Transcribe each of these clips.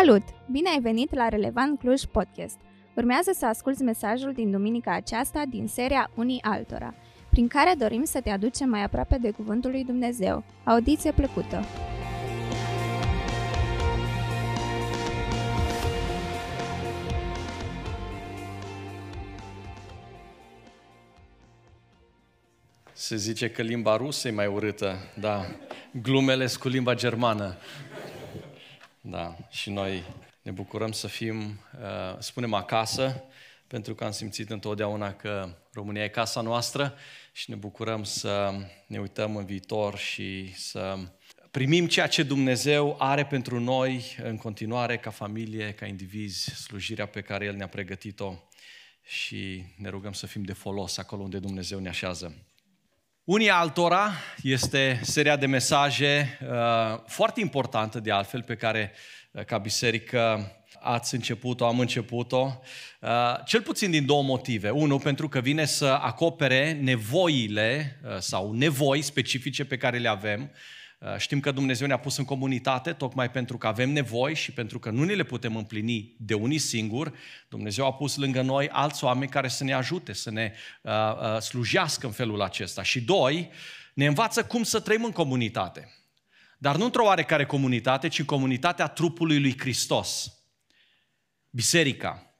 Salut! Bine ai venit la Relevant Cluj Podcast. Urmează să asculți mesajul din duminica aceasta din seria Unii Altora, prin care dorim să te aducem mai aproape de Cuvântul lui Dumnezeu. Audiție plăcută! Se zice că limba rusă e mai urâtă, da. Glumele cu limba germană. Da, și noi ne bucurăm să fim, uh, spunem acasă, pentru că am simțit întotdeauna că România e casa noastră și ne bucurăm să ne uităm în viitor și să primim ceea ce Dumnezeu are pentru noi în continuare ca familie, ca indivizi, slujirea pe care El ne-a pregătit-o și ne rugăm să fim de folos acolo unde Dumnezeu ne așează. Unii altora este seria de mesaje uh, foarte importantă de altfel pe care uh, ca biserică ați început-o, am început-o, uh, cel puțin din două motive. Unul, pentru că vine să acopere nevoile uh, sau nevoi specifice pe care le avem Uh, știm că Dumnezeu ne-a pus în comunitate tocmai pentru că avem nevoi și pentru că nu ne le putem împlini de unii singuri. Dumnezeu a pus lângă noi alți oameni care să ne ajute, să ne uh, uh, slujească în felul acesta. Și doi, ne învață cum să trăim în comunitate. Dar nu într-o oarecare comunitate, ci în comunitatea trupului lui Hristos. Biserica.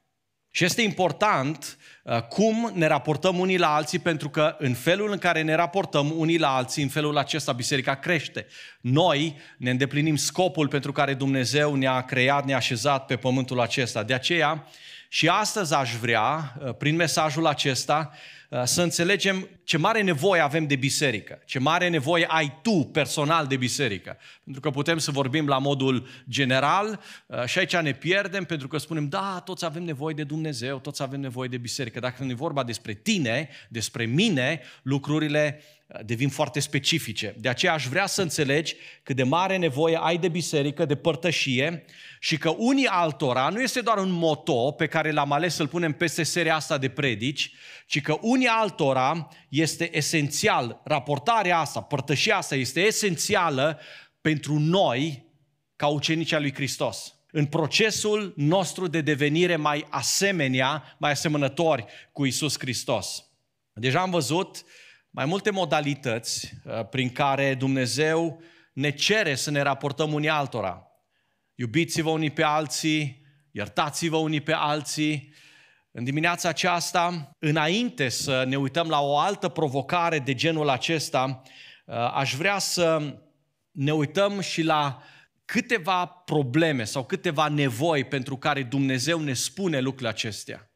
Și este important uh, cum ne raportăm unii la alții, pentru că în felul în care ne raportăm unii la alții, în felul acesta biserica crește. Noi ne îndeplinim scopul pentru care Dumnezeu ne-a creat, ne-a așezat pe pământul acesta. De aceea, și astăzi aș vrea, uh, prin mesajul acesta, Uh, să înțelegem ce mare nevoie avem de biserică, ce mare nevoie ai tu personal de biserică. Pentru că putem să vorbim la modul general uh, și aici ne pierdem pentru că spunem, da, toți avem nevoie de Dumnezeu, toți avem nevoie de biserică. Dacă nu e vorba despre tine, despre mine, lucrurile devin foarte specifice. De aceea aș vrea să înțelegi cât de mare nevoie ai de biserică, de părtășie și că unii altora nu este doar un moto pe care l-am ales să-l punem peste seria asta de predici, ci că unii altora este esențial, raportarea asta, părtășia asta este esențială pentru noi ca ucenici al lui Hristos în procesul nostru de devenire mai asemenea, mai asemănători cu Isus Hristos. Deja am văzut mai multe modalități uh, prin care Dumnezeu ne cere să ne raportăm unii altora. Iubiți-vă unii pe alții, iertați-vă unii pe alții. În dimineața aceasta, înainte să ne uităm la o altă provocare de genul acesta, uh, aș vrea să ne uităm și la câteva probleme sau câteva nevoi pentru care Dumnezeu ne spune lucrurile acestea.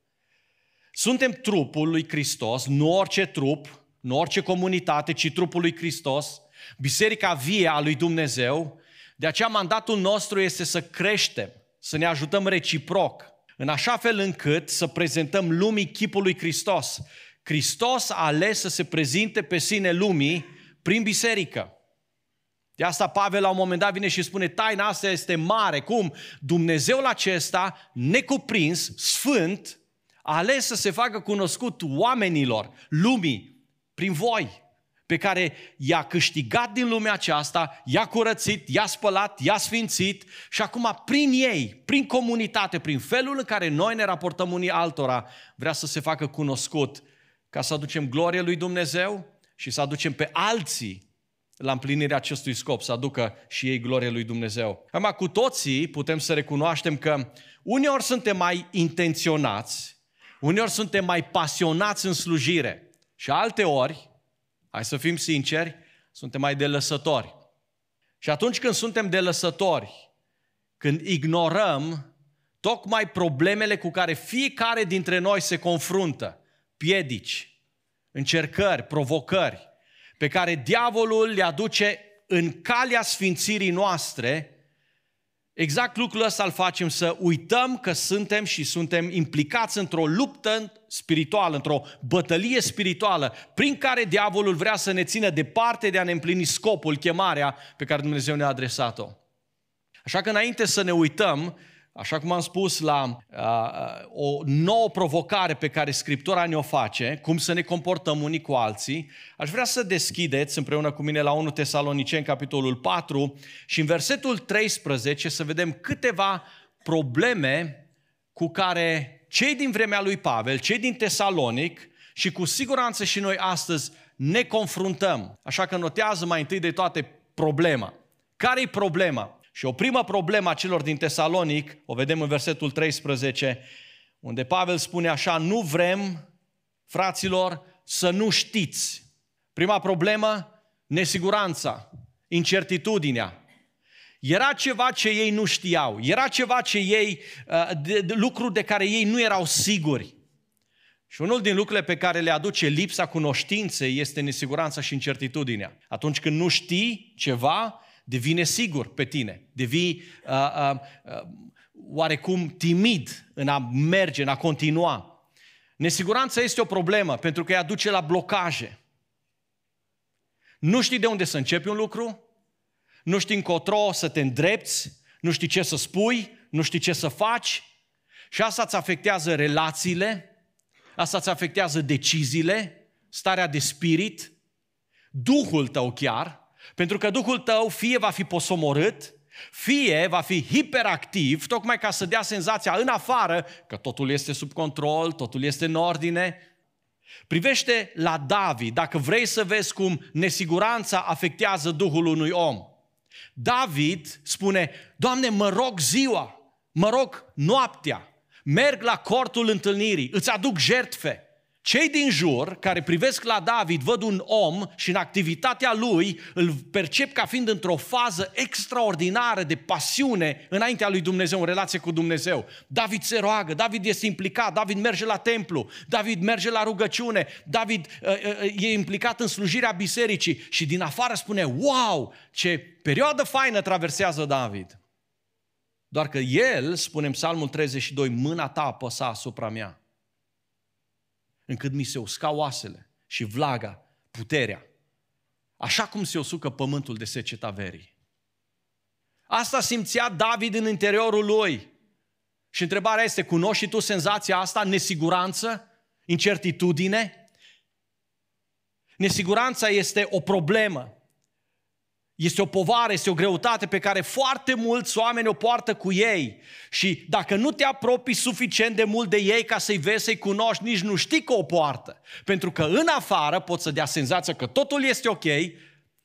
Suntem trupul lui Hristos, nu orice trup, nu orice comunitate, ci trupul lui Hristos, biserica vie a lui Dumnezeu. De aceea mandatul nostru este să creștem, să ne ajutăm reciproc, în așa fel încât să prezentăm lumii chipul lui Hristos. Hristos a ales să se prezinte pe sine lumii prin biserică. De asta Pavel la un moment dat vine și spune, taina asta este mare. Cum? Dumnezeul acesta, necuprins, sfânt, a ales să se facă cunoscut oamenilor, lumii, prin voi, pe care i-a câștigat din lumea aceasta, i-a curățit, i-a spălat, i-a sfințit și acum prin ei, prin comunitate, prin felul în care noi ne raportăm unii altora, vrea să se facă cunoscut ca să aducem glorie lui Dumnezeu și să aducem pe alții la împlinirea acestui scop, să aducă și ei glorie lui Dumnezeu. Acum, cu toții putem să recunoaștem că uneori suntem mai intenționați, uneori suntem mai pasionați în slujire, și alte ori, hai să fim sinceri, suntem mai de lăsători. Și atunci când suntem de lăsători, când ignorăm tocmai problemele cu care fiecare dintre noi se confruntă, piedici, încercări, provocări, pe care diavolul le aduce în calea sfințirii noastre, Exact lucrul ăsta îl facem să uităm că suntem și suntem implicați într-o luptă spirituală, într-o bătălie spirituală, prin care diavolul vrea să ne țină departe de a ne împlini scopul, chemarea pe care Dumnezeu ne-a adresat-o. Așa că înainte să ne uităm așa cum am spus, la uh, o nouă provocare pe care Scriptura ne-o face, cum să ne comportăm unii cu alții, aș vrea să deschideți împreună cu mine la 1 Tesaloniceni, capitolul 4, și în versetul 13 să vedem câteva probleme cu care cei din vremea lui Pavel, cei din Tesalonic și cu siguranță și noi astăzi ne confruntăm. Așa că notează mai întâi de toate problema. Care e problema? Și o primă problemă a celor din Tesalonic, o vedem în versetul 13, unde Pavel spune așa, nu vrem, fraților, să nu știți. Prima problemă, nesiguranța, incertitudinea. Era ceva ce ei nu știau, era ceva ce ei, uh, de, de, lucruri de care ei nu erau siguri. Și unul din lucrurile pe care le aduce lipsa cunoștinței este nesiguranța și incertitudinea. Atunci când nu știi ceva, devine sigur pe tine, devii uh, uh, uh, oarecum timid în a merge, în a continua. Nesiguranța este o problemă pentru că ea duce la blocaje. Nu știi de unde să începi un lucru, nu știi încotro să te îndrepți, nu știi ce să spui, nu știi ce să faci și asta îți afectează relațiile, asta îți afectează deciziile, starea de spirit, Duhul tău chiar, pentru că Duhul tău fie va fi posomorât, fie va fi hiperactiv, tocmai ca să dea senzația în afară că totul este sub control, totul este în ordine. Privește la David, dacă vrei să vezi cum nesiguranța afectează Duhul unui om. David spune, Doamne, mă rog ziua, mă rog noaptea, merg la cortul întâlnirii, îți aduc jertfe. Cei din jur care privesc la David văd un om și în activitatea lui îl percep ca fiind într-o fază extraordinară de pasiune înaintea lui Dumnezeu, în relație cu Dumnezeu. David se roagă, David este implicat, David merge la templu, David merge la rugăciune, David uh, uh, e implicat în slujirea bisericii și din afară spune, wow, ce perioadă faină traversează David. Doar că el, spune în Psalmul 32, mâna ta apăsa asupra mea încât mi se uscau oasele și vlaga, puterea. Așa cum se usucă pământul de seceta verii. Asta simțea David în interiorul lui. Și întrebarea este, cunoști și tu senzația asta, nesiguranță, incertitudine? Nesiguranța este o problemă. Este o povară, este o greutate pe care foarte mulți oameni o poartă cu ei. Și dacă nu te apropii suficient de mult de ei ca să-i vezi, să-i cunoști, nici nu știi că o poartă. Pentru că în afară pot să dea senzația că totul este ok,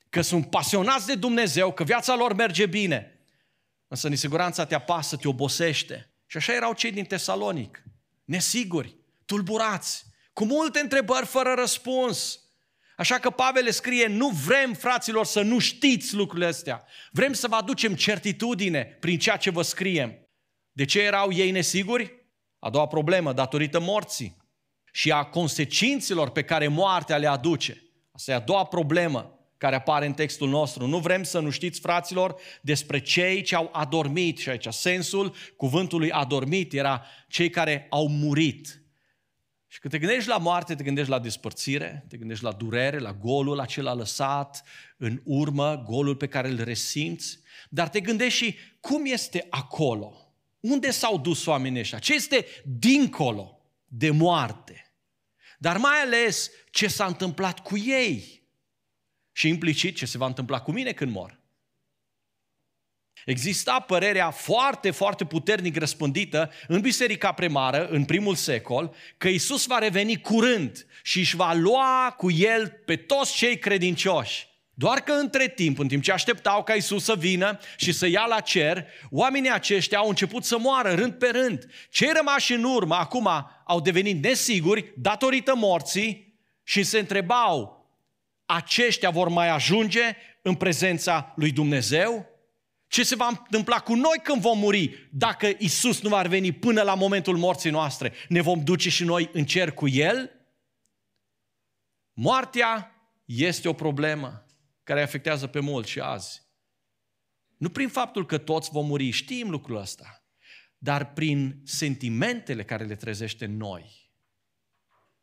că sunt pasionați de Dumnezeu, că viața lor merge bine. Însă nesiguranța te apasă, te obosește. Și așa erau cei din Tesalonic, nesiguri, tulburați, cu multe întrebări fără răspuns. Așa că Pavel le scrie, nu vrem, fraților, să nu știți lucrurile astea. Vrem să vă aducem certitudine prin ceea ce vă scriem. De ce erau ei nesiguri? A doua problemă, datorită morții și a consecințelor pe care moartea le aduce. Asta e a doua problemă care apare în textul nostru. Nu vrem să nu știți, fraților, despre cei ce au adormit. Și aici sensul cuvântului adormit era cei care au murit și când te gândești la moarte, te gândești la despărțire, te gândești la durere, la golul acela lăsat în urmă, golul pe care îl resimți, dar te gândești și cum este acolo. Unde s-au dus oamenii ăștia? Ce este dincolo de moarte? Dar mai ales ce s-a întâmplat cu ei și implicit ce se va întâmpla cu mine când mor. Exista părerea foarte, foarte puternic răspândită în biserica primară, în primul secol, că Isus va reveni curând și își va lua cu el pe toți cei credincioși. Doar că între timp, în timp ce așteptau ca Isus să vină și să ia la cer, oamenii aceștia au început să moară rând pe rând. Cei rămași în urmă acum au devenit nesiguri datorită morții și se întrebau, aceștia vor mai ajunge în prezența lui Dumnezeu? Ce se va întâmpla cu noi când vom muri dacă Isus nu va veni până la momentul morții noastre? Ne vom duce și noi în cer cu El? Moartea este o problemă care afectează pe mulți și azi. Nu prin faptul că toți vom muri, știm lucrul ăsta, dar prin sentimentele care le trezește în noi.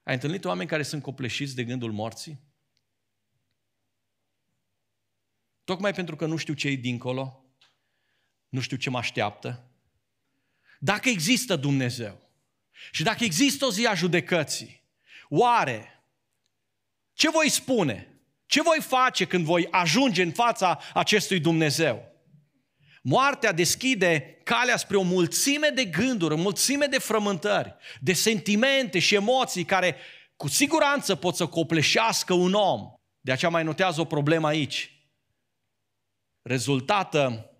Ai întâlnit oameni care sunt copleșiți de gândul morții? Tocmai pentru că nu știu ce e dincolo, nu știu ce mă așteaptă. Dacă există Dumnezeu și dacă există o zi a judecății, oare ce voi spune? Ce voi face când voi ajunge în fața acestui Dumnezeu? Moartea deschide calea spre o mulțime de gânduri, o mulțime de frământări, de sentimente și emoții care cu siguranță pot să copleșească un om. De aceea mai notează o problemă aici. Rezultată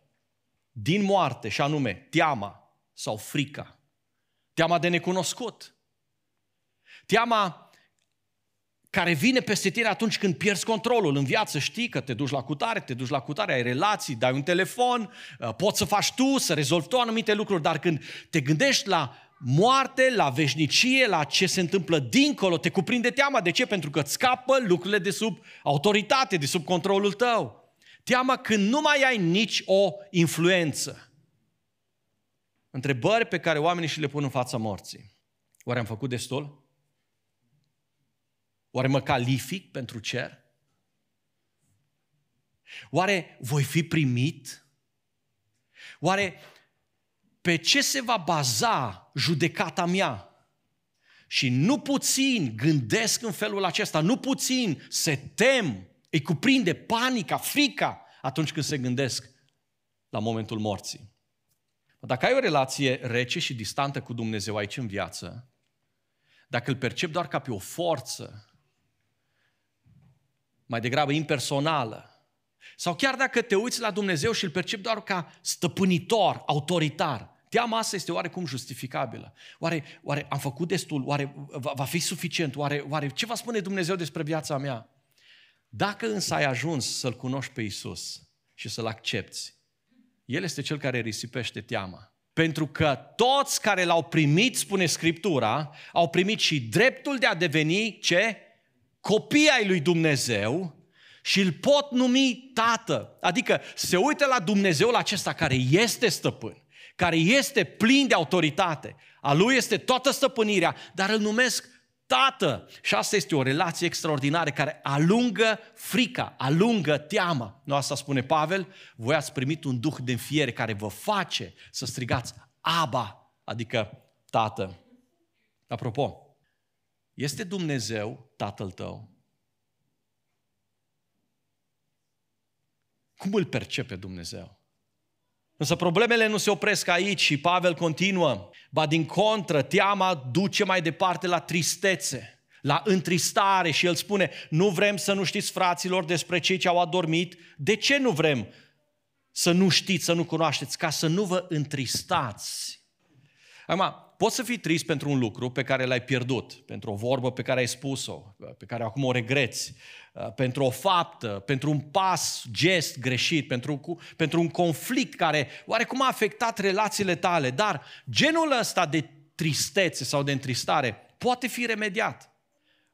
din moarte, și anume teama sau frica. Teama de necunoscut. Teama care vine peste tine atunci când pierzi controlul în viață. Știi că te duci la cutare, te duci la cutare, ai relații, dai un telefon, uh, poți să faci tu, să rezolvi tu anumite lucruri, dar când te gândești la moarte, la veșnicie, la ce se întâmplă dincolo, te cuprinde teama. De ce? Pentru că îți scapă lucrurile de sub autoritate, de sub controlul tău. Teama când nu mai ai nici o influență. Întrebări pe care oamenii și le pun în fața morții. Oare am făcut destul? Oare mă calific pentru cer? Oare voi fi primit? Oare pe ce se va baza judecata mea? Și nu puțin gândesc în felul acesta, nu puțin se tem, îi cuprinde panica, frica atunci când se gândesc la momentul morții. Dacă ai o relație rece și distantă cu Dumnezeu aici în viață, dacă îl percep doar ca pe o forță, mai degrabă impersonală. Sau chiar dacă te uiți la Dumnezeu și îl percepi doar ca stăpânitor, autoritar, teama asta este oarecum justificabilă. Oare, oare am făcut destul? Oare va, va fi suficient? Oare, oare ce va spune Dumnezeu despre viața mea? Dacă însă ai ajuns să-L cunoști pe Isus și să-L accepti, El este Cel care risipește teama. Pentru că toți care l-au primit, spune Scriptura, au primit și dreptul de a deveni ce? copii ai lui Dumnezeu și îl pot numi tată. Adică se uită la Dumnezeu la acesta care este stăpân, care este plin de autoritate. A lui este toată stăpânirea, dar îl numesc tată. Și asta este o relație extraordinară care alungă frica, alungă teama. Nu asta spune Pavel? Voi ați primit un duh de înfiere care vă face să strigați Aba, adică tată. Apropo, este Dumnezeu tatăl tău? Cum îl percepe Dumnezeu? Însă problemele nu se opresc aici și Pavel continuă. Ba din contră, teama duce mai departe la tristețe, la întristare și el spune, nu vrem să nu știți fraților despre cei ce au adormit. De ce nu vrem să nu știți, să nu cunoașteți? Ca să nu vă întristați. Acum, Poți să fii trist pentru un lucru pe care l-ai pierdut, pentru o vorbă pe care ai spus-o, pe care acum o regreți, uh, pentru o faptă, pentru un pas, gest greșit, pentru, pentru un conflict care oarecum a afectat relațiile tale, dar genul ăsta de tristețe sau de întristare poate fi remediat.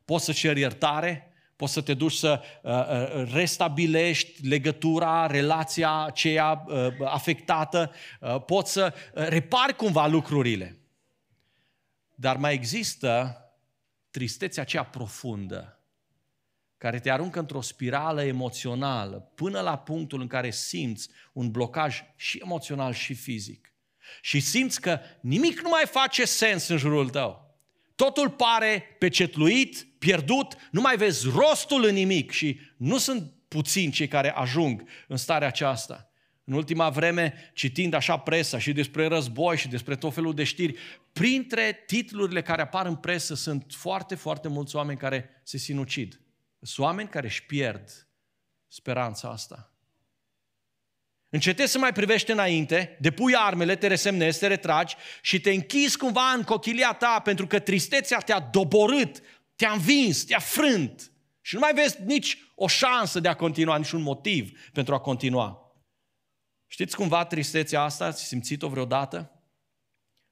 Poți să ceri iertare, poți să te duci să uh, uh, restabilești legătura, relația aceea uh, afectată, uh, poți să uh, repari cumva lucrurile. Dar mai există tristețea aceea profundă, care te aruncă într-o spirală emoțională, până la punctul în care simți un blocaj și emoțional și fizic. Și simți că nimic nu mai face sens în jurul tău. Totul pare pecetluit, pierdut, nu mai vezi rostul în nimic și nu sunt puțini cei care ajung în starea aceasta în ultima vreme, citind așa presa și despre război și despre tot felul de știri, printre titlurile care apar în presă sunt foarte, foarte mulți oameni care se sinucid. Sunt oameni care își pierd speranța asta. Încetezi să mai privești înainte, depui armele, te resemnezi, te retragi și te închizi cumva în cochilia ta pentru că tristețea te-a doborât, te-a învins, te-a frânt și nu mai vezi nici o șansă de a continua, nici un motiv pentru a continua. Știți cumva tristețea asta? Ați simțit-o vreodată?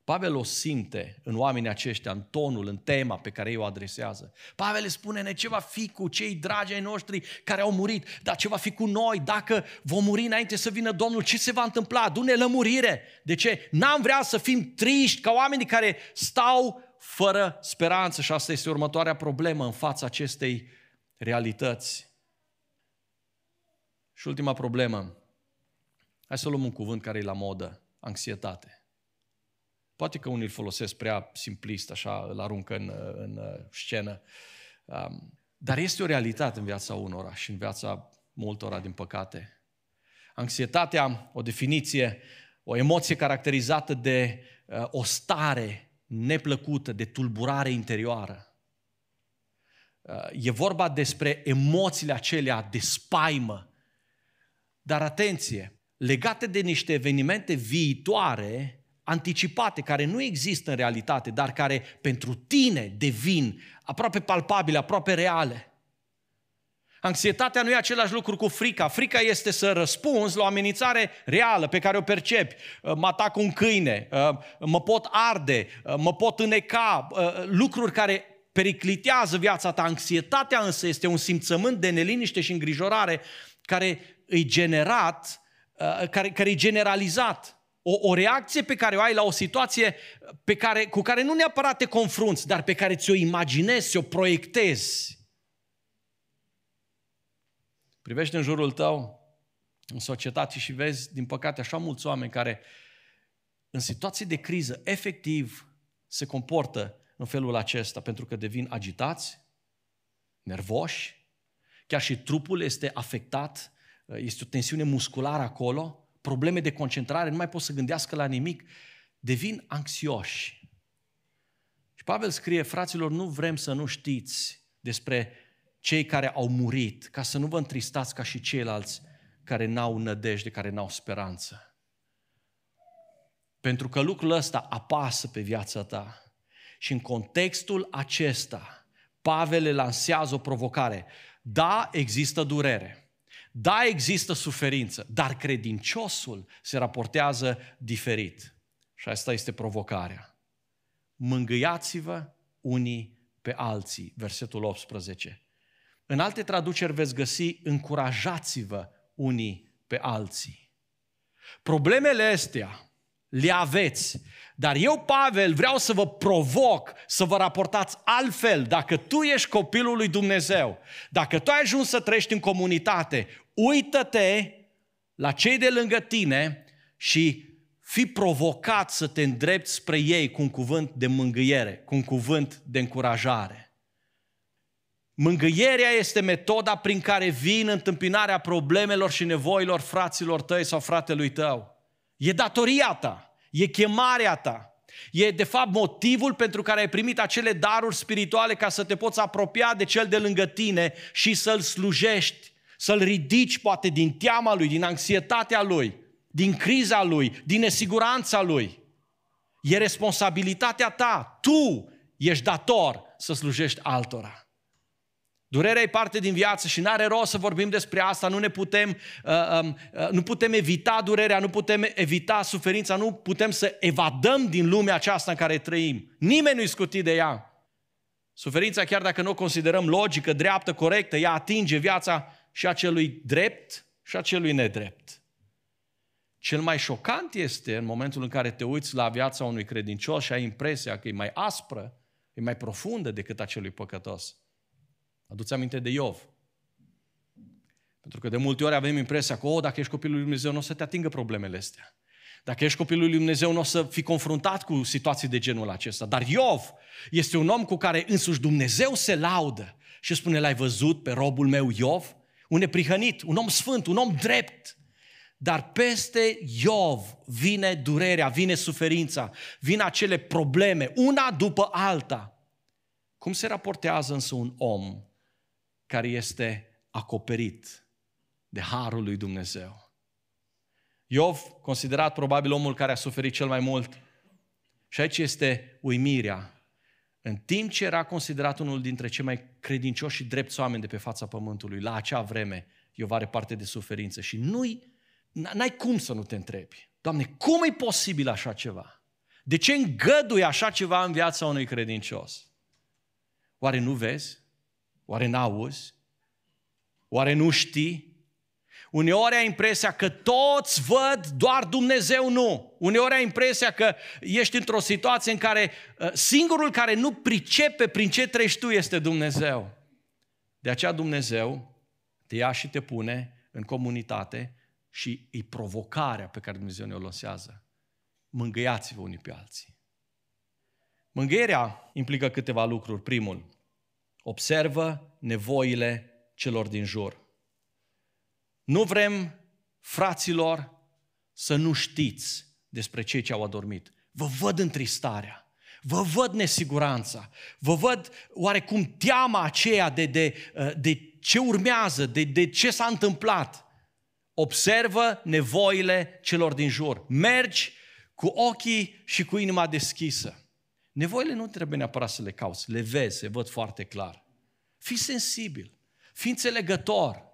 Pavel o simte în oamenii aceștia, în tonul, în tema pe care ei o adresează. Pavel le spune ce va fi cu cei dragi ai noștri care au murit, dar ce va fi cu noi dacă vom muri înainte să vină Domnul, ce se va întâmpla? Du-ne lămurire. De ce? N-am vrea să fim triști ca oamenii care stau fără speranță și asta este următoarea problemă în fața acestei realități. Și ultima problemă, Hai să luăm un cuvânt care e la modă, anxietate. Poate că unii îl folosesc prea simplist, așa, îl aruncă în, în scenă. Um, dar este o realitate în viața unora și în viața multora, din păcate. Anxietatea, o definiție, o emoție caracterizată de uh, o stare neplăcută, de tulburare interioară. Uh, e vorba despre emoțiile acelea de spaimă. Dar atenție, legate de niște evenimente viitoare, anticipate, care nu există în realitate, dar care pentru tine devin aproape palpabile, aproape reale. Anxietatea nu e același lucru cu frica. Frica este să răspunzi la o amenințare reală pe care o percepi. Uh, mă atac un câine, uh, mă pot arde, uh, mă pot îneca, lucruri care periclitează viața ta. Anxietatea însă este un simțământ de neliniște și îngrijorare care îi generat, care, care e generalizat. O, o reacție pe care o ai la o situație pe care, cu care nu neapărat te confrunți, dar pe care ți-o imaginezi, ți-o proiectezi. Privește în jurul tău, în societate și vezi, din păcate, așa mulți oameni care în situații de criză, efectiv, se comportă în felul acesta, pentru că devin agitați, nervoși, chiar și trupul este afectat, este o tensiune musculară acolo, probleme de concentrare, nu mai pot să gândească la nimic, devin anxioși. Și Pavel scrie, fraților, nu vrem să nu știți despre cei care au murit, ca să nu vă întristați ca și ceilalți care n-au nădejde, care n-au speranță. Pentru că lucrul ăsta apasă pe viața ta. Și în contextul acesta, Pavel le lansează o provocare. Da, există durere. Da, există suferință, dar credinciosul se raportează diferit. Și asta este provocarea. Mângâiați-vă unii pe alții, versetul 18. În alte traduceri veți găsi încurajați-vă unii pe alții. Problemele astea le aveți, dar eu, Pavel, vreau să vă provoc să vă raportați altfel dacă tu ești copilul lui Dumnezeu, dacă tu ai ajuns să trăiești în comunitate, uită-te la cei de lângă tine și fi provocat să te îndrepți spre ei cu un cuvânt de mângâiere, cu un cuvânt de încurajare. Mângâierea este metoda prin care vin întâmpinarea problemelor și nevoilor fraților tăi sau fratelui tău. E datoria ta, e chemarea ta. E de fapt motivul pentru care ai primit acele daruri spirituale ca să te poți apropia de cel de lângă tine și să-l slujești, să-l ridici poate din teama lui, din anxietatea lui, din criza lui, din nesiguranța lui. E responsabilitatea ta. Tu ești dator să slujești altora. Durerea e parte din viață și n-are rost să vorbim despre asta, nu ne putem, uh, um, uh, nu putem evita durerea, nu putem evita suferința, nu putem să evadăm din lumea aceasta în care trăim. Nimeni nu-i scutit de ea. Suferința, chiar dacă nu o considerăm logică, dreaptă, corectă, ea atinge viața și a celui drept și a celui nedrept. Cel mai șocant este în momentul în care te uiți la viața unui credincios și ai impresia că e mai aspră, e mai profundă decât a celui păcătos. Aduți aminte de Iov. Pentru că de multe ori avem impresia că, oh, dacă ești copilul lui Dumnezeu, nu o să te atingă problemele astea. Dacă ești copilul lui Dumnezeu, nu o să fii confruntat cu situații de genul acesta. Dar Iov este un om cu care însuși Dumnezeu se laudă și spune, l-ai văzut pe robul meu Iov? Un neprihănit, un om sfânt, un om drept. Dar peste Iov vine durerea, vine suferința, vin acele probleme, una după alta. Cum se raportează însă un om care este acoperit de harul lui Dumnezeu. Iov, considerat probabil omul care a suferit cel mai mult, și aici este uimirea. În timp ce era considerat unul dintre cei mai credincioși și drepți oameni de pe fața pământului, la acea vreme, Iov are parte de suferință și nu-i, n-ai cum să nu te întrebi. Doamne, cum e posibil așa ceva? De ce îngădui așa ceva în viața unui credincios? Oare nu vezi? Oare n-auzi? Oare nu știi? Uneori ai impresia că toți văd, doar Dumnezeu nu. Uneori ai impresia că ești într-o situație în care uh, singurul care nu pricepe prin ce treci tu este Dumnezeu. De aceea Dumnezeu te ia și te pune în comunitate și e provocarea pe care Dumnezeu ne-o lăsează. Mângâiați-vă unii pe alții. Mângâierea implică câteva lucruri. Primul, observă nevoile celor din jur. Nu vrem fraților, să nu știți despre cei ce au adormit. Vă văd întristarea, vă văd nesiguranța, vă văd oarecum teama aceea de, de, uh, de ce urmează, de, de ce s-a întâmplat. Observă nevoile celor din jur. Mergi cu ochii și cu inima deschisă. Nevoile nu trebuie neapărat să le cauți, le vezi, se văd foarte clar. Fii sensibil, fii înțelegător.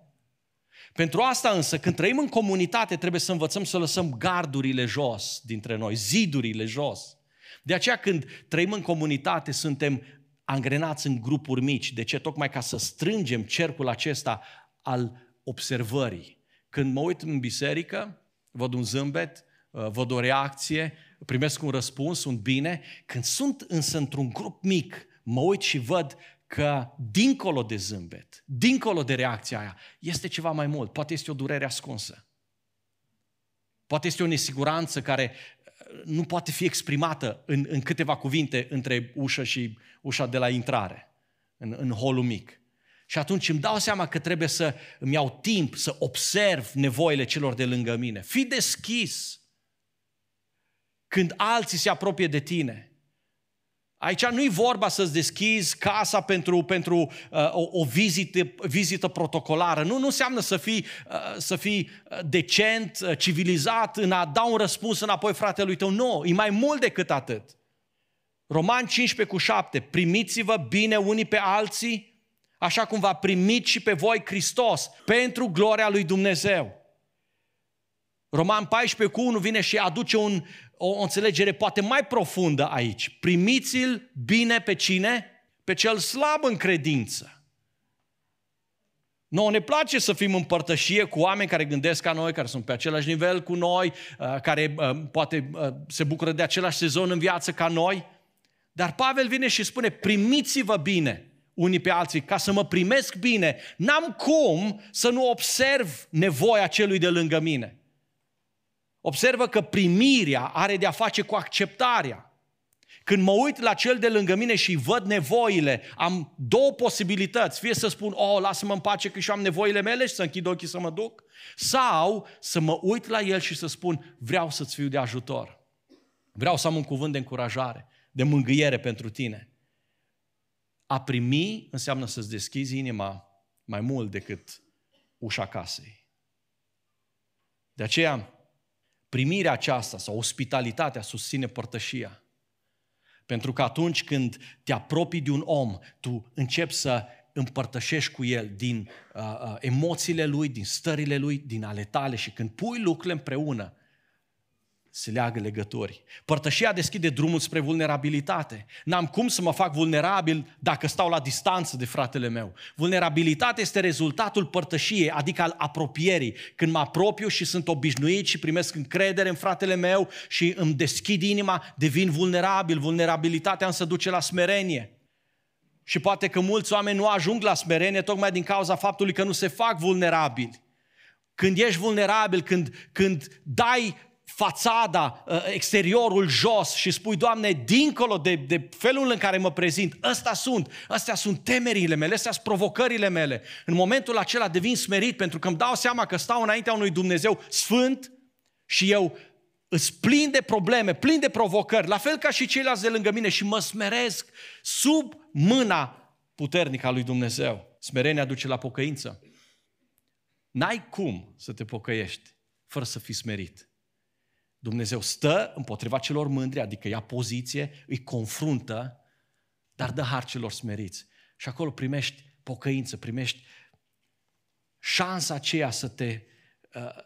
Pentru asta însă, când trăim în comunitate, trebuie să învățăm să lăsăm gardurile jos dintre noi, zidurile jos. De aceea când trăim în comunitate, suntem angrenați în grupuri mici. De ce? Tocmai ca să strângem cercul acesta al observării. Când mă uit în biserică, văd un zâmbet, uh, văd o reacție, primesc un răspuns, un bine. Când sunt însă într-un grup mic, mă uit și văd că dincolo de zâmbet, dincolo de reacția aia, este ceva mai mult. Poate este o durere ascunsă. Poate este o nesiguranță care uh, nu poate fi exprimată în, în câteva cuvinte între ușă și ușa de la intrare, în, în holul mic. Și atunci îmi dau seama că trebuie să îmi iau timp să observ nevoile celor de lângă mine. Fii deschis când alții se apropie de tine. Aici nu e vorba să-ți deschizi casa pentru, pentru uh, o, o vizită, vizită protocolară. Nu, nu înseamnă să fii, uh, să fii uh, decent, uh, civilizat în a da un răspuns înapoi fratelui tău. Nu, e mai mult decât atât. Roman 15 cu 7. Primiți-vă bine unii pe alții, așa cum v-a primit și pe voi Hristos, pentru gloria lui Dumnezeu. Roman 14 cu 1 vine și aduce un, o, o înțelegere poate mai profundă aici. Primiți-l bine pe cine? Pe cel slab în credință. Noi ne place să fim în părtășie cu oameni care gândesc ca noi, care sunt pe același nivel cu noi, uh, care uh, poate uh, se bucură de același sezon în viață ca noi. Dar Pavel vine și spune, primiți-vă bine unii pe alții, ca să mă primesc bine. N-am cum să nu observ nevoia celui de lângă mine. Observă că primirea are de a face cu acceptarea. Când mă uit la cel de lângă mine și văd nevoile, am două posibilități. Fie să spun, oh, lasă-mă în pace că și am nevoile mele și să închid ochii să mă duc. Sau să mă uit la el și să spun, vreau să-ți fiu de ajutor. Vreau să am un cuvânt de încurajare, de mângâiere pentru tine. A primi înseamnă să-ți deschizi inima mai mult decât ușa casei. De aceea, primirea aceasta sau ospitalitatea susține părtășia. Pentru că atunci când te apropii de un om, tu începi să împărtășești cu el din uh, uh, emoțiile lui, din stările lui, din ale tale și când pui lucrurile împreună, se leagă legături. Părtășia deschide drumul spre vulnerabilitate. N-am cum să mă fac vulnerabil dacă stau la distanță de fratele meu. Vulnerabilitatea este rezultatul părtășiei, adică al apropierii. Când mă apropiu și sunt obișnuit și primesc încredere în fratele meu și îmi deschid inima, devin vulnerabil. Vulnerabilitatea însă duce la smerenie. Și poate că mulți oameni nu ajung la smerenie tocmai din cauza faptului că nu se fac vulnerabili. Când ești vulnerabil, când, când dai fațada, ă, exteriorul jos și spui, Doamne, dincolo de, de felul în care mă prezint, ăsta sunt, astea sunt temerile mele, astea sunt provocările mele. În momentul acela devin smerit pentru că îmi dau seama că stau înaintea unui Dumnezeu sfânt și eu îți plin de probleme, plin de provocări, la fel ca și ceilalți de lângă mine și mă smeresc sub mâna puternică a lui Dumnezeu. Smerenia duce la pocăință. N-ai cum să te pocăiești fără să fii smerit. Dumnezeu stă împotriva celor mândri, adică ia poziție, îi confruntă, dar dă har celor smeriți. Și acolo primești pocăință, primești șansa aceea să te, uh,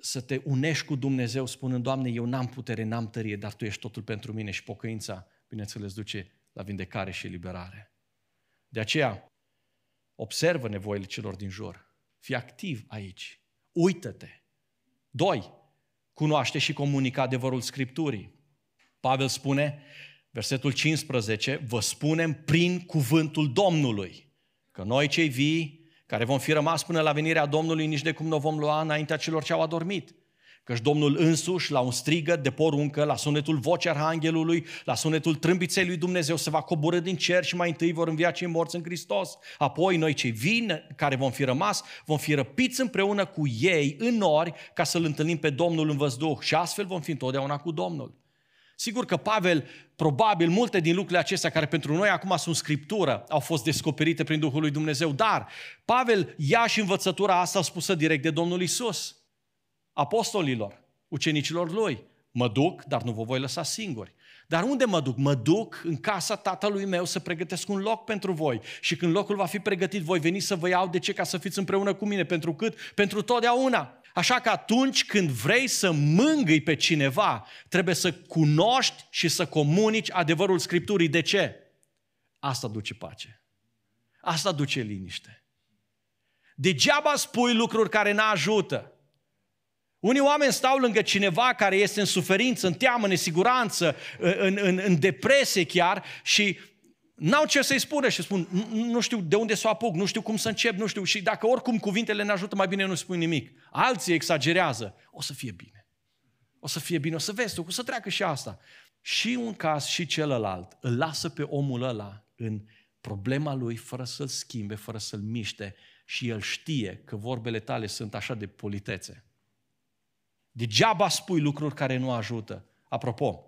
să te unești cu Dumnezeu spunând, Doamne, eu n-am putere, n-am tărie, dar Tu ești totul pentru mine și pocăința, bineînțeles, duce la vindecare și eliberare. De aceea, observă nevoile celor din jur. Fii activ aici. Uită-te. Doi, cunoaște și comunică adevărul Scripturii. Pavel spune, versetul 15, vă spunem prin cuvântul Domnului, că noi cei vii, care vom fi rămas până la venirea Domnului, nici de cum nu vom lua înaintea celor ce au adormit. Căci Domnul însuși, la un strigă de poruncă, la sunetul vocii arhanghelului, la sunetul trâmbiței lui Dumnezeu, se va coborâ din cer și mai întâi vor învia cei morți în Hristos. Apoi noi cei vin, care vom fi rămas, vom fi răpiți împreună cu ei în nori ca să-L întâlnim pe Domnul în văzduh și astfel vom fi întotdeauna cu Domnul. Sigur că Pavel, probabil, multe din lucrurile acestea care pentru noi acum sunt scriptură, au fost descoperite prin Duhul lui Dumnezeu, dar Pavel ia și învățătura asta spusă direct de Domnul Isus apostolilor, ucenicilor lui. Mă duc, dar nu vă voi lăsa singuri. Dar unde mă duc? Mă duc în casa tatălui meu să pregătesc un loc pentru voi. Și când locul va fi pregătit, voi veni să vă iau. De ce? Ca să fiți împreună cu mine. Pentru cât? Pentru totdeauna. Așa că atunci când vrei să mângâi pe cineva, trebuie să cunoști și să comunici adevărul Scripturii. De ce? Asta duce pace. Asta duce liniște. Degeaba spui lucruri care nu ajută. Unii oameni stau lângă cineva care este în suferință, în teamă, în nesiguranță, în, în, în depresie chiar și n-au ce să-i spună și spun, nu știu de unde să o apuc, nu știu cum să încep, nu știu. Și dacă oricum cuvintele ne ajută, mai bine nu spui nimic. Alții exagerează. O să fie bine. O să fie bine, o să vezi tu, o să treacă și asta. Și un caz și celălalt îl lasă pe omul ăla în problema lui fără să-l schimbe, fără să-l miște și el știe că vorbele tale sunt așa de politețe. Degeaba spui lucruri care nu ajută. Apropo,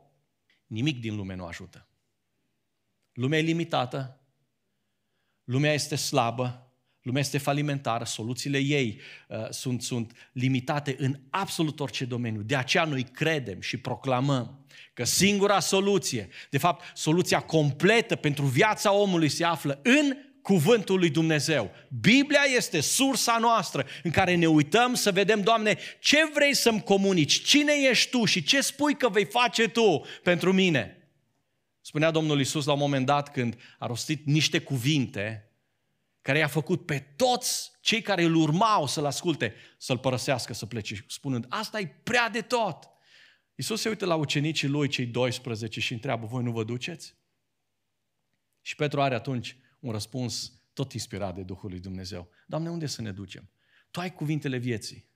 nimic din lume nu ajută. Lumea e limitată, lumea este slabă, lumea este falimentară, soluțiile ei uh, sunt, sunt limitate în absolut orice domeniu. De aceea noi credem și proclamăm că singura soluție, de fapt soluția completă pentru viața omului se află în cuvântul lui Dumnezeu. Biblia este sursa noastră în care ne uităm să vedem, Doamne, ce vrei să-mi comunici, cine ești Tu și ce spui că vei face Tu pentru mine. Spunea Domnul Isus la un moment dat când a rostit niște cuvinte care i-a făcut pe toți cei care îl urmau să-l asculte, să-l părăsească, să plece, spunând, asta e prea de tot. Isus se uită la ucenicii lui, cei 12, și întreabă, voi nu vă duceți? Și Petru are atunci un răspuns tot inspirat de Duhul lui Dumnezeu. Doamne, unde să ne ducem? Tu ai cuvintele vieții.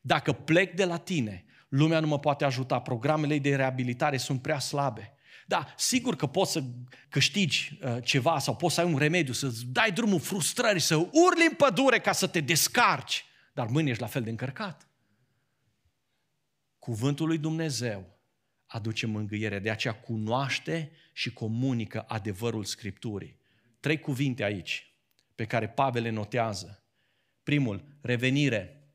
Dacă plec de la tine, lumea nu mă poate ajuta, programele de reabilitare sunt prea slabe. Da, sigur că poți să câștigi uh, ceva sau poți să ai un remediu, să-ți dai drumul frustrării, să urli în pădure ca să te descarci, dar mâine ești la fel de încărcat. Cuvântul lui Dumnezeu aduce mângâiere, de aceea cunoaște și comunică adevărul Scripturii. Trei cuvinte aici pe care Pavel le notează. Primul, revenire.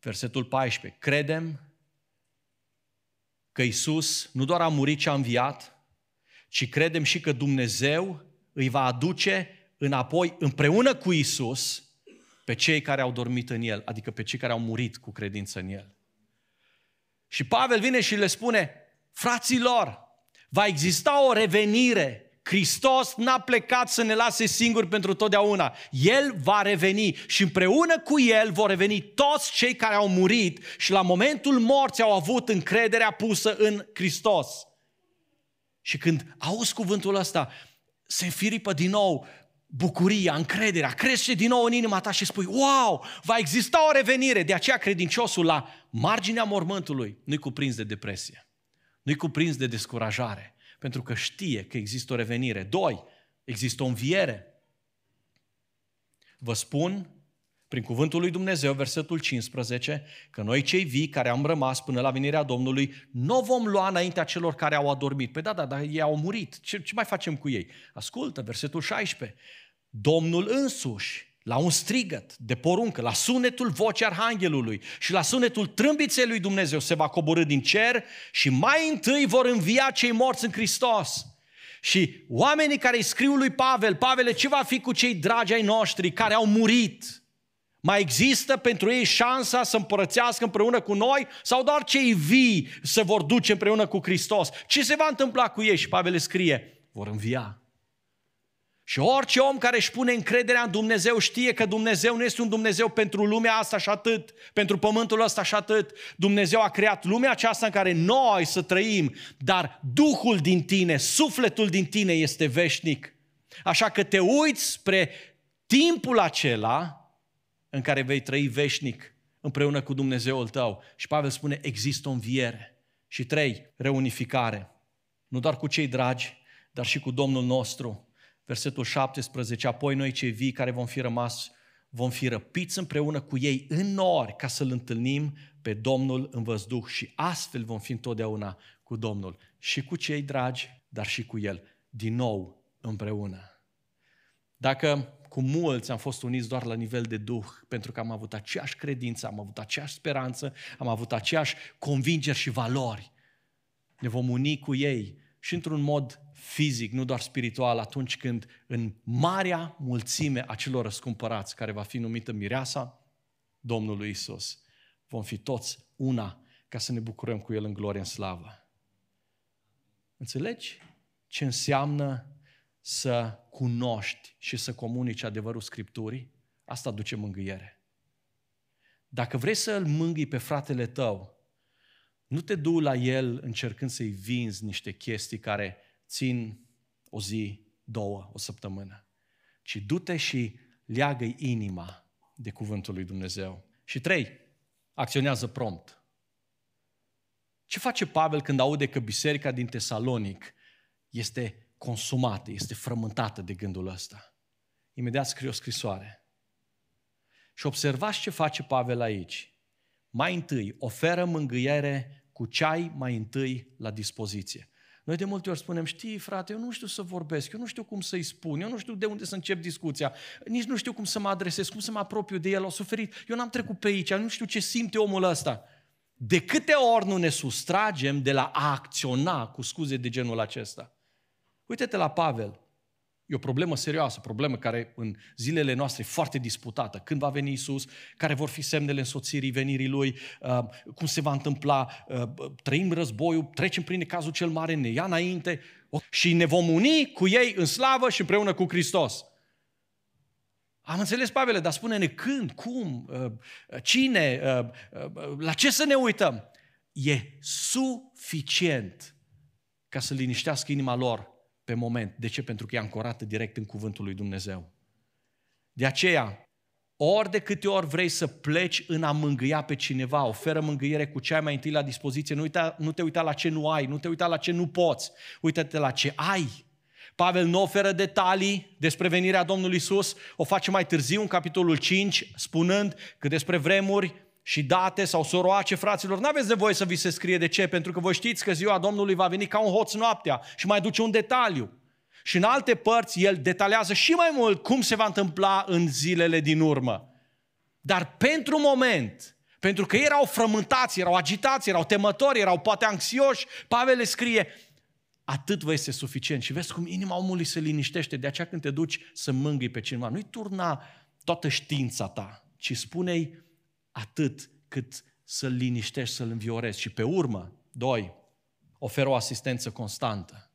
Versetul 14. Credem că Isus nu doar a murit și a înviat, ci credem și că Dumnezeu îi va aduce înapoi împreună cu Isus pe cei care au dormit în El, adică pe cei care au murit cu credință în El. Și Pavel vine și le spune, fraților, va exista o revenire Hristos n-a plecat să ne lase singuri pentru totdeauna. El va reveni și împreună cu El vor reveni toți cei care au murit și la momentul morții au avut încrederea pusă în Hristos. Și când auzi cuvântul ăsta, se înfiripă din nou bucuria, încrederea, crește din nou în inima ta și spui, wow, va exista o revenire. De aceea credinciosul la marginea mormântului nu-i cuprins de depresie, nu-i cuprins de descurajare, pentru că știe că există o revenire. Doi, există o înviere. Vă spun, prin cuvântul lui Dumnezeu, versetul 15, că noi cei vii care am rămas până la venirea Domnului, nu vom lua înaintea celor care au adormit. Păi da, da, dar ei au murit. Ce, ce mai facem cu ei? Ascultă, versetul 16. Domnul însuși la un strigăt de poruncă, la sunetul vocii arhanghelului și la sunetul trâmbiței lui Dumnezeu se va coborâ din cer și mai întâi vor învia cei morți în Hristos. Și oamenii care îi scriu lui Pavel, Pavele, ce va fi cu cei dragi ai noștri care au murit? Mai există pentru ei șansa să împărățească împreună cu noi sau doar cei vii se vor duce împreună cu Hristos? Ce se va întâmpla cu ei? Și Pavel scrie, vor învia. Și orice om care își pune încrederea în Dumnezeu știe că Dumnezeu nu este un Dumnezeu pentru lumea asta și atât, pentru pământul ăsta și atât. Dumnezeu a creat lumea aceasta în care noi să trăim, dar Duhul din tine, sufletul din tine este veșnic. Așa că te uiți spre timpul acela în care vei trăi veșnic împreună cu Dumnezeul tău. Și Pavel spune, există o înviere. Și trei, reunificare. Nu doar cu cei dragi, dar și cu Domnul nostru. Versetul 17, apoi noi cei vii care vom fi rămas, vom fi răpiți împreună cu ei în nori ca să-L întâlnim pe Domnul în văzduh și astfel vom fi întotdeauna cu Domnul. Și cu cei dragi, dar și cu El. Din nou împreună. Dacă cu mulți am fost uniți doar la nivel de duh, pentru că am avut aceeași credință, am avut aceeași speranță, am avut aceeași convingeri și valori. Ne vom uni cu ei și într-un mod fizic, nu doar spiritual, atunci când în marea mulțime a celor răscumpărați, care va fi numită mireasa Domnului Isus, vom fi toți una ca să ne bucurăm cu El în glorie, în slavă. Înțelegi ce înseamnă să cunoști și să comunici adevărul Scripturii, asta duce mângâiere. Dacă vrei să îl mângâi pe fratele tău, nu te du la el încercând să-i vinzi niște chestii care țin o zi, două, o săptămână, ci du-te și leagă inima de cuvântul lui Dumnezeu. Și trei, acționează prompt. Ce face Pavel când aude că biserica din Tesalonic este consumată, este frământată de gândul ăsta. Imediat scrie o scrisoare. Și observați ce face Pavel aici. Mai întâi, oferă mângâiere cu ce ai mai întâi la dispoziție. Noi de multe ori spunem, știi frate, eu nu știu să vorbesc, eu nu știu cum să-i spun, eu nu știu de unde să încep discuția, nici nu știu cum să mă adresez, cum să mă apropiu de el, au suferit, eu n-am trecut pe aici, nu știu ce simte omul ăsta. De câte ori nu ne sustragem de la a acționa cu scuze de genul acesta? Uite-te la Pavel. E o problemă serioasă, o problemă care în zilele noastre e foarte disputată. Când va veni Isus, care vor fi semnele însoțirii venirii Lui, uh, cum se va întâmpla, uh, trăim războiul, trecem prin cazul cel mare, ne ia înainte și ne vom uni cu ei în slavă și împreună cu Hristos. Am înțeles, Pavele, dar spune-ne când, cum, uh, cine, la ce să ne uităm. E suficient ca să liniștească inima lor pe moment. De ce? Pentru că e ancorată direct în cuvântul lui Dumnezeu. De aceea, ori de câte ori vrei să pleci în a mângâia pe cineva, oferă mângâiere cu ce ai mai întâi la dispoziție, nu, uita, nu te uita la ce nu ai, nu te uita la ce nu poți, uită-te la ce ai. Pavel nu oferă detalii despre venirea Domnului Isus, o face mai târziu în capitolul 5, spunând că despre vremuri și date sau soroace, fraților, nu aveți nevoie să vi se scrie de ce, pentru că voi știți că ziua Domnului va veni ca un hoț noaptea și mai duce un detaliu. Și în alte părți el detaliază și mai mult cum se va întâmpla în zilele din urmă. Dar pentru moment, pentru că erau frământați, erau agitați, erau temători, erau poate anxioși, Pavel le scrie, atât vă este suficient. Și vezi cum inima omului se liniștește. De aceea când te duci să mângâi pe cineva, nu-i turna toată știința ta, ci spune-i atât cât să-l liniștești, să-l înviorezi. Și pe urmă, doi, oferă o asistență constantă.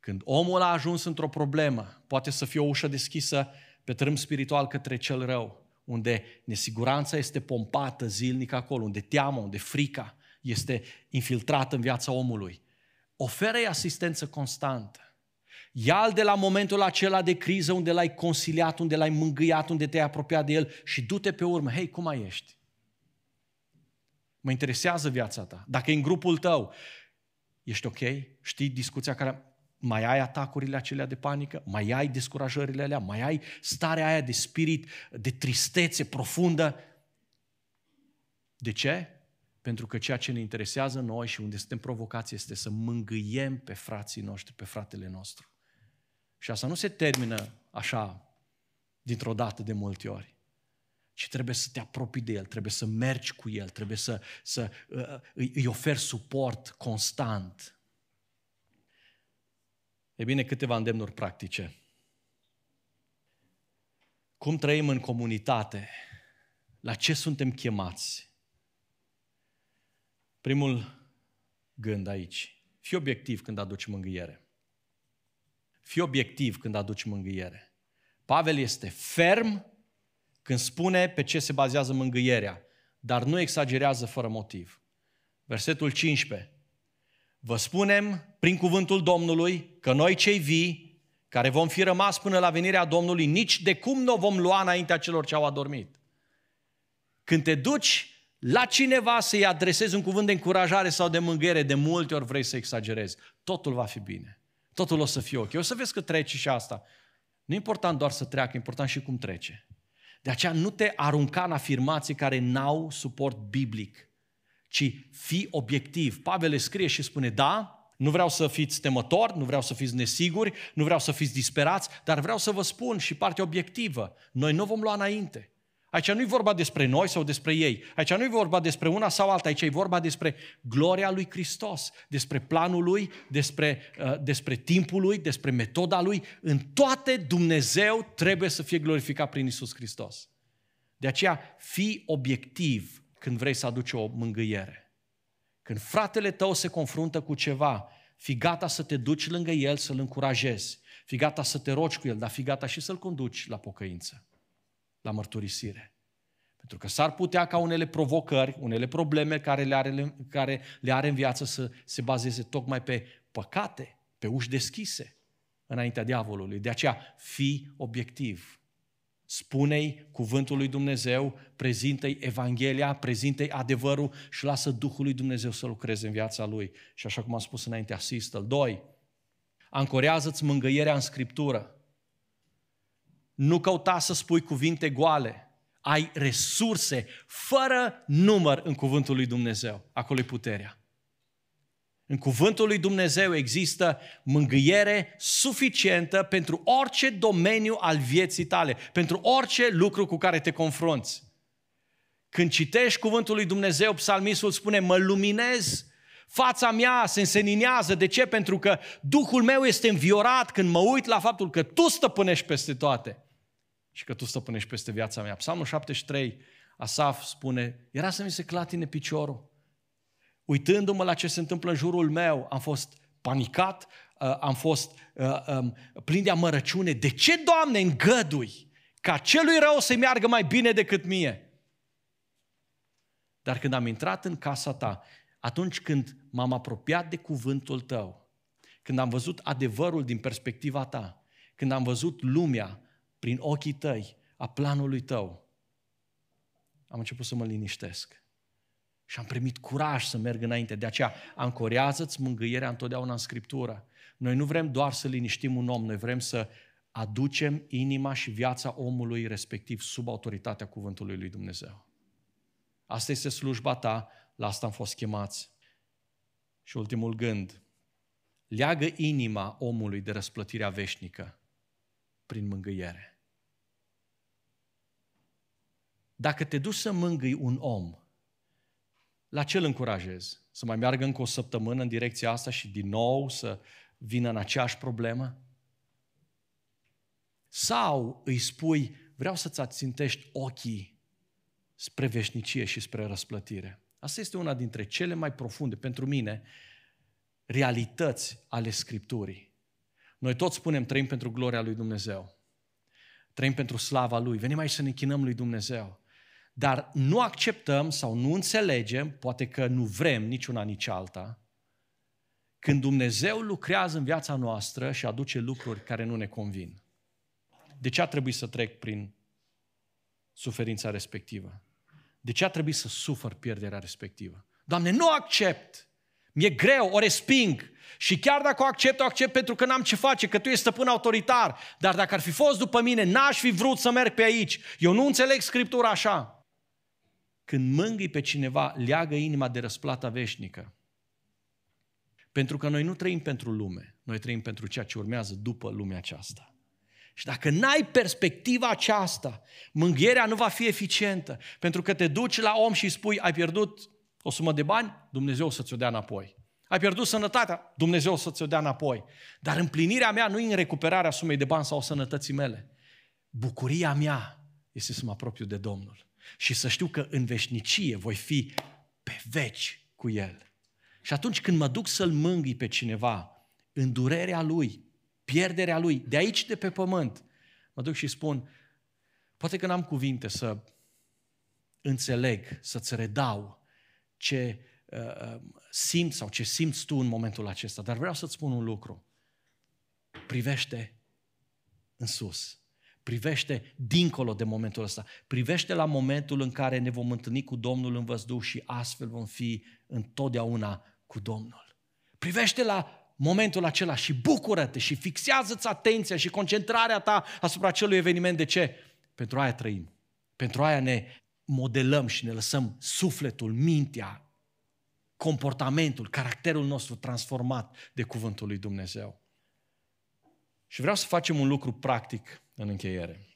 Când omul a ajuns într-o problemă, poate să fie o ușă deschisă pe trâm spiritual către cel rău, unde nesiguranța este pompată zilnic acolo, unde teamă, unde frica este infiltrată în viața omului. Oferă-i asistență constantă. Ia-l de la momentul acela de criză unde l-ai consiliat, unde l-ai mângâiat, unde te-ai apropiat de el și du-te pe urmă. Hei, cum mai ești? Mă interesează viața ta. Dacă e în grupul tău, ești ok? Știi discuția care... Mai ai atacurile acelea de panică? Mai ai descurajările alea? Mai ai starea aia de spirit, de tristețe profundă? De ce? Pentru că ceea ce ne interesează noi și unde suntem provocați este să mângâiem pe frații noștri, pe fratele nostru. Și asta nu se termină așa, dintr-o dată de multe ori. Ci trebuie să te apropii de el, trebuie să mergi cu el, trebuie să, să uh, îi, îi oferi suport constant. E bine, câteva îndemnuri practice. Cum trăim în comunitate? La ce suntem chemați? Primul gând aici. Fii obiectiv când aduci mângâiere. Fii obiectiv când aduci mângâiere. Pavel este ferm când spune pe ce se bazează mângâierea, dar nu exagerează fără motiv. Versetul 15. Vă spunem prin cuvântul Domnului că noi cei vii, care vom fi rămas până la venirea Domnului, nici de cum nu vom lua înaintea celor ce au adormit. Când te duci la cineva să-i adresezi un cuvânt de încurajare sau de mângâiere, de multe ori vrei să exagerezi. Totul va fi bine. Totul o să fie ok. O să vezi că trece și asta. Nu e important doar să treacă, e important și cum trece. De aceea nu te arunca în afirmații care n-au suport biblic, ci fi obiectiv. Pavel le scrie și spune, da, nu vreau să fiți temători, nu vreau să fiți nesiguri, nu vreau să fiți disperați, dar vreau să vă spun și partea obiectivă. Noi nu vom lua înainte. Aici nu e vorba despre noi sau despre ei. Aici nu e vorba despre una sau alta. Aici e vorba despre gloria lui Hristos, despre planul lui, despre, uh, despre timpul lui, despre metoda lui. În toate Dumnezeu trebuie să fie glorificat prin Isus Hristos. De aceea, fii obiectiv când vrei să aduci o mângâiere. Când fratele tău se confruntă cu ceva, fi gata să te duci lângă el, să-l încurajezi. Fi gata să te rogi cu el, dar fi gata și să-l conduci la pocăință la mărturisire. Pentru că s-ar putea ca unele provocări, unele probleme care le are, care le are în viață să se bazeze tocmai pe păcate, pe uși deschise înaintea diavolului. De aceea, fii obiectiv. Spune-i cuvântul lui Dumnezeu, prezintă-i Evanghelia, prezintă-i adevărul și lasă Duhul lui Dumnezeu să lucreze în viața lui. Și așa cum am spus înainte, asistă-l. Doi, ancorează-ți mângâierea în Scriptură. Nu căuta să spui cuvinte goale. Ai resurse fără număr în cuvântul lui Dumnezeu. Acolo e puterea. În cuvântul lui Dumnezeu există mângâiere suficientă pentru orice domeniu al vieții tale, pentru orice lucru cu care te confrunți. Când citești cuvântul lui Dumnezeu, psalmistul spune, mă luminez, fața mea se înseninează. De ce? Pentru că Duhul meu este înviorat când mă uit la faptul că Tu stăpânești peste toate și că Tu stăpânești peste viața mea. Psalmul 73, Asaf spune, era să mi se clatine piciorul. Uitându-mă la ce se întâmplă în jurul meu, am fost panicat, uh, am fost uh, um, plin de amărăciune. De ce, Doamne, îngădui ca celui rău să meargă mai bine decât mie? Dar când am intrat în casa ta, atunci când m-am apropiat de cuvântul tău, când am văzut adevărul din perspectiva ta, când am văzut lumea prin ochii tăi, a planului tău, am început să mă liniștesc. Și am primit curaj să merg înainte. De aceea, ancorează-ți mângâierea întotdeauna în Scriptură. Noi nu vrem doar să liniștim un om, noi vrem să aducem inima și viața omului respectiv sub autoritatea cuvântului lui Dumnezeu. Asta este slujba ta, la asta am fost chemați. Și ultimul gând, leagă inima omului de răsplătirea veșnică prin mângâiere. Dacă te duci să mângâi un om, la ce îl încurajezi? Să mai meargă încă o săptămână în direcția asta și din nou să vină în aceeași problemă? Sau îi spui, vreau să-ți ațintești ochii spre veșnicie și spre răsplătire. Asta este una dintre cele mai profunde, pentru mine, realități ale Scripturii. Noi toți spunem trăim pentru gloria lui Dumnezeu. Trăim pentru slava Lui. Venim aici să ne închinăm lui Dumnezeu. Dar nu acceptăm sau nu înțelegem, poate că nu vrem nici una, nici alta, când Dumnezeu lucrează în viața noastră și aduce lucruri care nu ne convin. De ce a trebuit să trec prin suferința respectivă? De ce a trebuit să sufăr pierderea respectivă? Doamne, nu accept! Mi-e greu, o resping. Și chiar dacă o accept, o accept pentru că n-am ce face, că tu ești stăpân autoritar. Dar dacă ar fi fost după mine, n-aș fi vrut să merg pe aici. Eu nu înțeleg Scriptura așa. Când mângâi pe cineva, leagă inima de răsplata veșnică. Pentru că noi nu trăim pentru lume, noi trăim pentru ceea ce urmează după lumea aceasta. Și dacă n-ai perspectiva aceasta, mânghierea nu va fi eficientă. Pentru că te duci la om și îi spui, ai pierdut o sumă de bani, Dumnezeu să ți-o dea înapoi. Ai pierdut sănătatea, Dumnezeu să ți-o dea înapoi. Dar împlinirea mea nu e în recuperarea sumei de bani sau sănătății mele. Bucuria mea este să mă apropiu de Domnul. Și să știu că în veșnicie voi fi pe veci cu El. Și atunci când mă duc să-L mângâi pe cineva, în durerea Lui, pierderea Lui, de aici de pe pământ, mă duc și spun, poate că n-am cuvinte să înțeleg, să-ți redau ce uh, uh, simți sau ce simți tu în momentul acesta. Dar vreau să-ți spun un lucru. Privește în sus. Privește dincolo de momentul ăsta. Privește la momentul în care ne vom întâlni cu Domnul în văzduh și astfel vom fi întotdeauna cu Domnul. Privește la momentul acela și bucură-te și fixează-ți atenția și concentrarea ta asupra acelui eveniment. De ce? Pentru aia trăim. Pentru aia ne modelăm și ne lăsăm sufletul, mintea, comportamentul, caracterul nostru transformat de cuvântul lui Dumnezeu. Și vreau să facem un lucru practic în încheiere.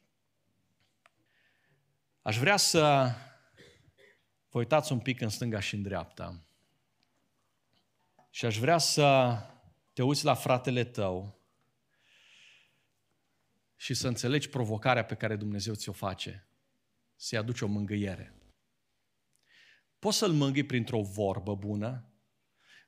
Aș vrea să vă uitați un pic în stânga și în dreapta. Și aș vrea să te uiți la fratele tău și să înțelegi provocarea pe care Dumnezeu ți-o face, să-i aduci o mângâiere. Poți să-l mângâi printr-o vorbă bună,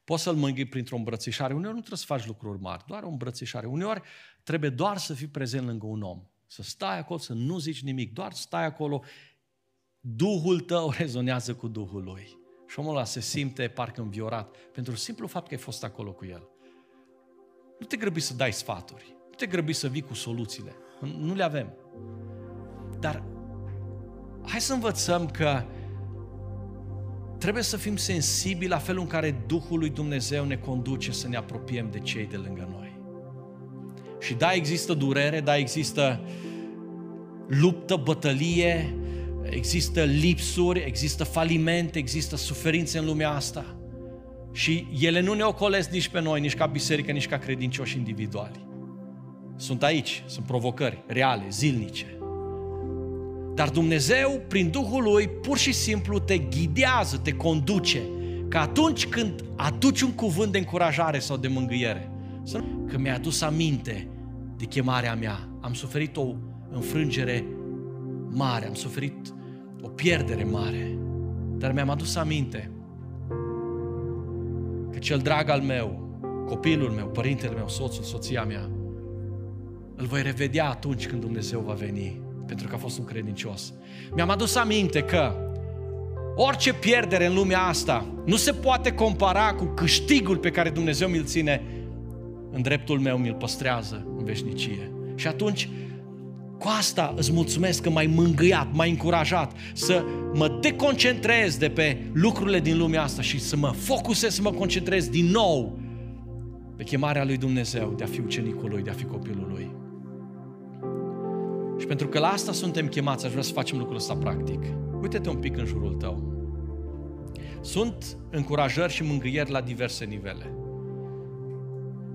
poți să-l mângâi printr-o îmbrățișare. Uneori nu trebuie să faci lucruri mari, doar o îmbrățișare. Uneori trebuie doar să fii prezent lângă un om. Să stai acolo, să nu zici nimic, doar stai acolo. Duhul tău rezonează cu Duhul lui. Și omul ăla se simte parcă înviorat pentru simplu fapt că ai fost acolo cu el. Nu te grăbi să dai sfaturi. Nu te grăbi să vii cu soluțiile. Nu le avem. Dar hai să învățăm că trebuie să fim sensibili la felul în care Duhul lui Dumnezeu ne conduce să ne apropiem de cei de lângă noi. Și da, există durere, da, există luptă, bătălie, există lipsuri, există faliment, există suferințe în lumea asta. Și ele nu ne ocolesc nici pe noi, nici ca biserică, nici ca credincioși individuali. Sunt aici, sunt provocări reale, zilnice. Dar Dumnezeu, prin Duhul Lui, pur și simplu te ghidează, te conduce. Că atunci când aduci un cuvânt de încurajare sau de mângâiere, că mi-a adus aminte de chemarea mea, am suferit o înfrângere mare, am suferit o pierdere mare, dar mi-am adus aminte că cel drag al meu, copilul meu, părintele meu, soțul, soția mea, îl voi revedea atunci când Dumnezeu va veni, pentru că a fost un credincios. Mi-am adus aminte că orice pierdere în lumea asta nu se poate compara cu câștigul pe care Dumnezeu mi-l ține în dreptul meu, mi-l păstrează în veșnicie. Și atunci cu asta îți mulțumesc că m-ai mângâiat, m-ai încurajat să mă deconcentrez de pe lucrurile din lumea asta și să mă focusez, să mă concentrez din nou pe chemarea lui Dumnezeu de a fi ucenicul lui, de a fi copilul lui. Și pentru că la asta suntem chemați, aș vrea să facem lucrul ăsta practic. Uite-te un pic în jurul tău. Sunt încurajări și mângâieri la diverse nivele.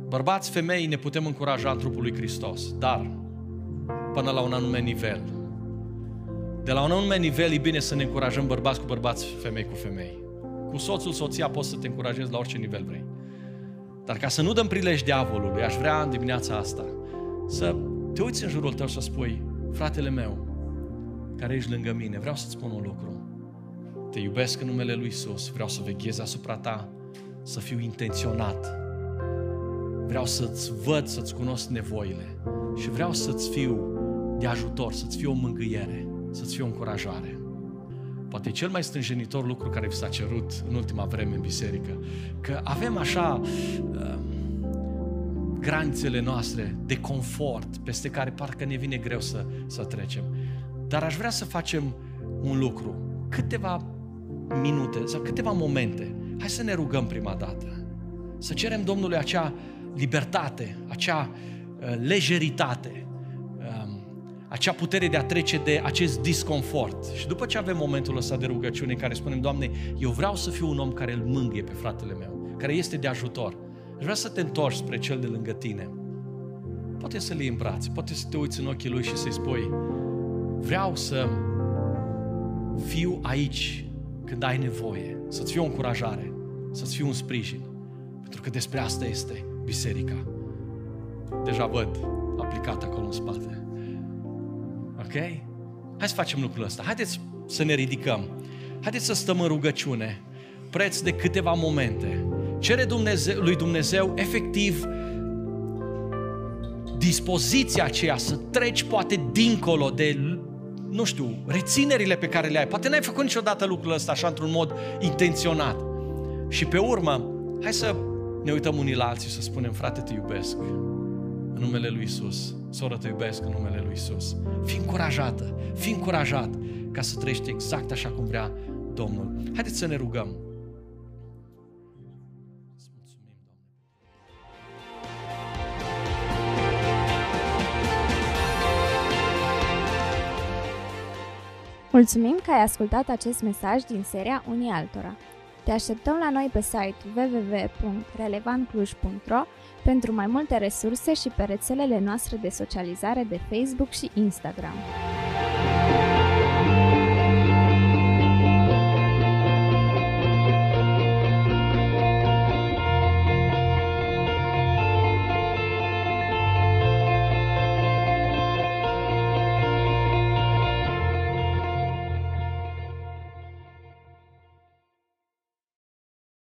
Bărbați, femei, ne putem încuraja în trupul lui Hristos, dar până la un anume nivel. De la un anume nivel e bine să ne încurajăm bărbați cu bărbați, femei cu femei. Cu soțul, soția poți să te încurajezi la orice nivel vrei. Dar ca să nu dăm prilej diavolului, aș vrea în dimineața asta să te uiți în jurul tău și să spui, fratele meu, care ești lângă mine, vreau să-ți spun un lucru. Te iubesc în numele Lui Isus, vreau să veghez asupra ta, să fiu intenționat. Vreau să-ți văd, să-ți cunosc nevoile și vreau să-ți fiu de ajutor, să-ți fie o mângâiere, să-ți fie o încurajare. Poate cel mai stânjenitor lucru care vi s-a cerut în ultima vreme în biserică, că avem așa uh, granițele noastre de confort peste care parcă ne vine greu să, să trecem. Dar aș vrea să facem un lucru, câteva minute sau câteva momente. Hai să ne rugăm prima dată. Să cerem Domnului acea libertate, acea uh, lejeritate, acea putere de a trece de acest disconfort. Și după ce avem momentul ăsta de rugăciune în care spunem, Doamne, eu vreau să fiu un om care îl mângâie pe fratele meu, care este de ajutor. Aș vrea să te întorci spre cel de lângă tine. Poate să-l iei în brațe, poate să te uiți în ochii lui și să-i spui, vreau să fiu aici când ai nevoie, să-ți fiu o încurajare, să-ți fiu un sprijin. Pentru că despre asta este biserica. Deja văd aplicat acolo în spate. Ok? Hai să facem lucrul ăsta. Haideți să ne ridicăm. Haideți să stăm în rugăciune, preț de câteva momente. Cere Dumnezeu, lui Dumnezeu efectiv dispoziția aceea să treci poate dincolo de, nu știu, reținerile pe care le ai. Poate n-ai făcut niciodată lucrul ăsta așa într-un mod intenționat. Și pe urmă, hai să ne uităm unii la alții și să spunem, frate, te iubesc în numele Lui Isus. Soră, te iubesc în numele Lui Isus. Fii încurajată, fii încurajat ca să trăiești exact așa cum vrea Domnul. Haideți să ne rugăm. Mulțumim că ai ascultat acest mesaj din seria Unii Altora. Te așteptăm la noi pe site www.relevantcluj.ro pentru mai multe resurse și pe rețelele noastre de socializare de Facebook și Instagram.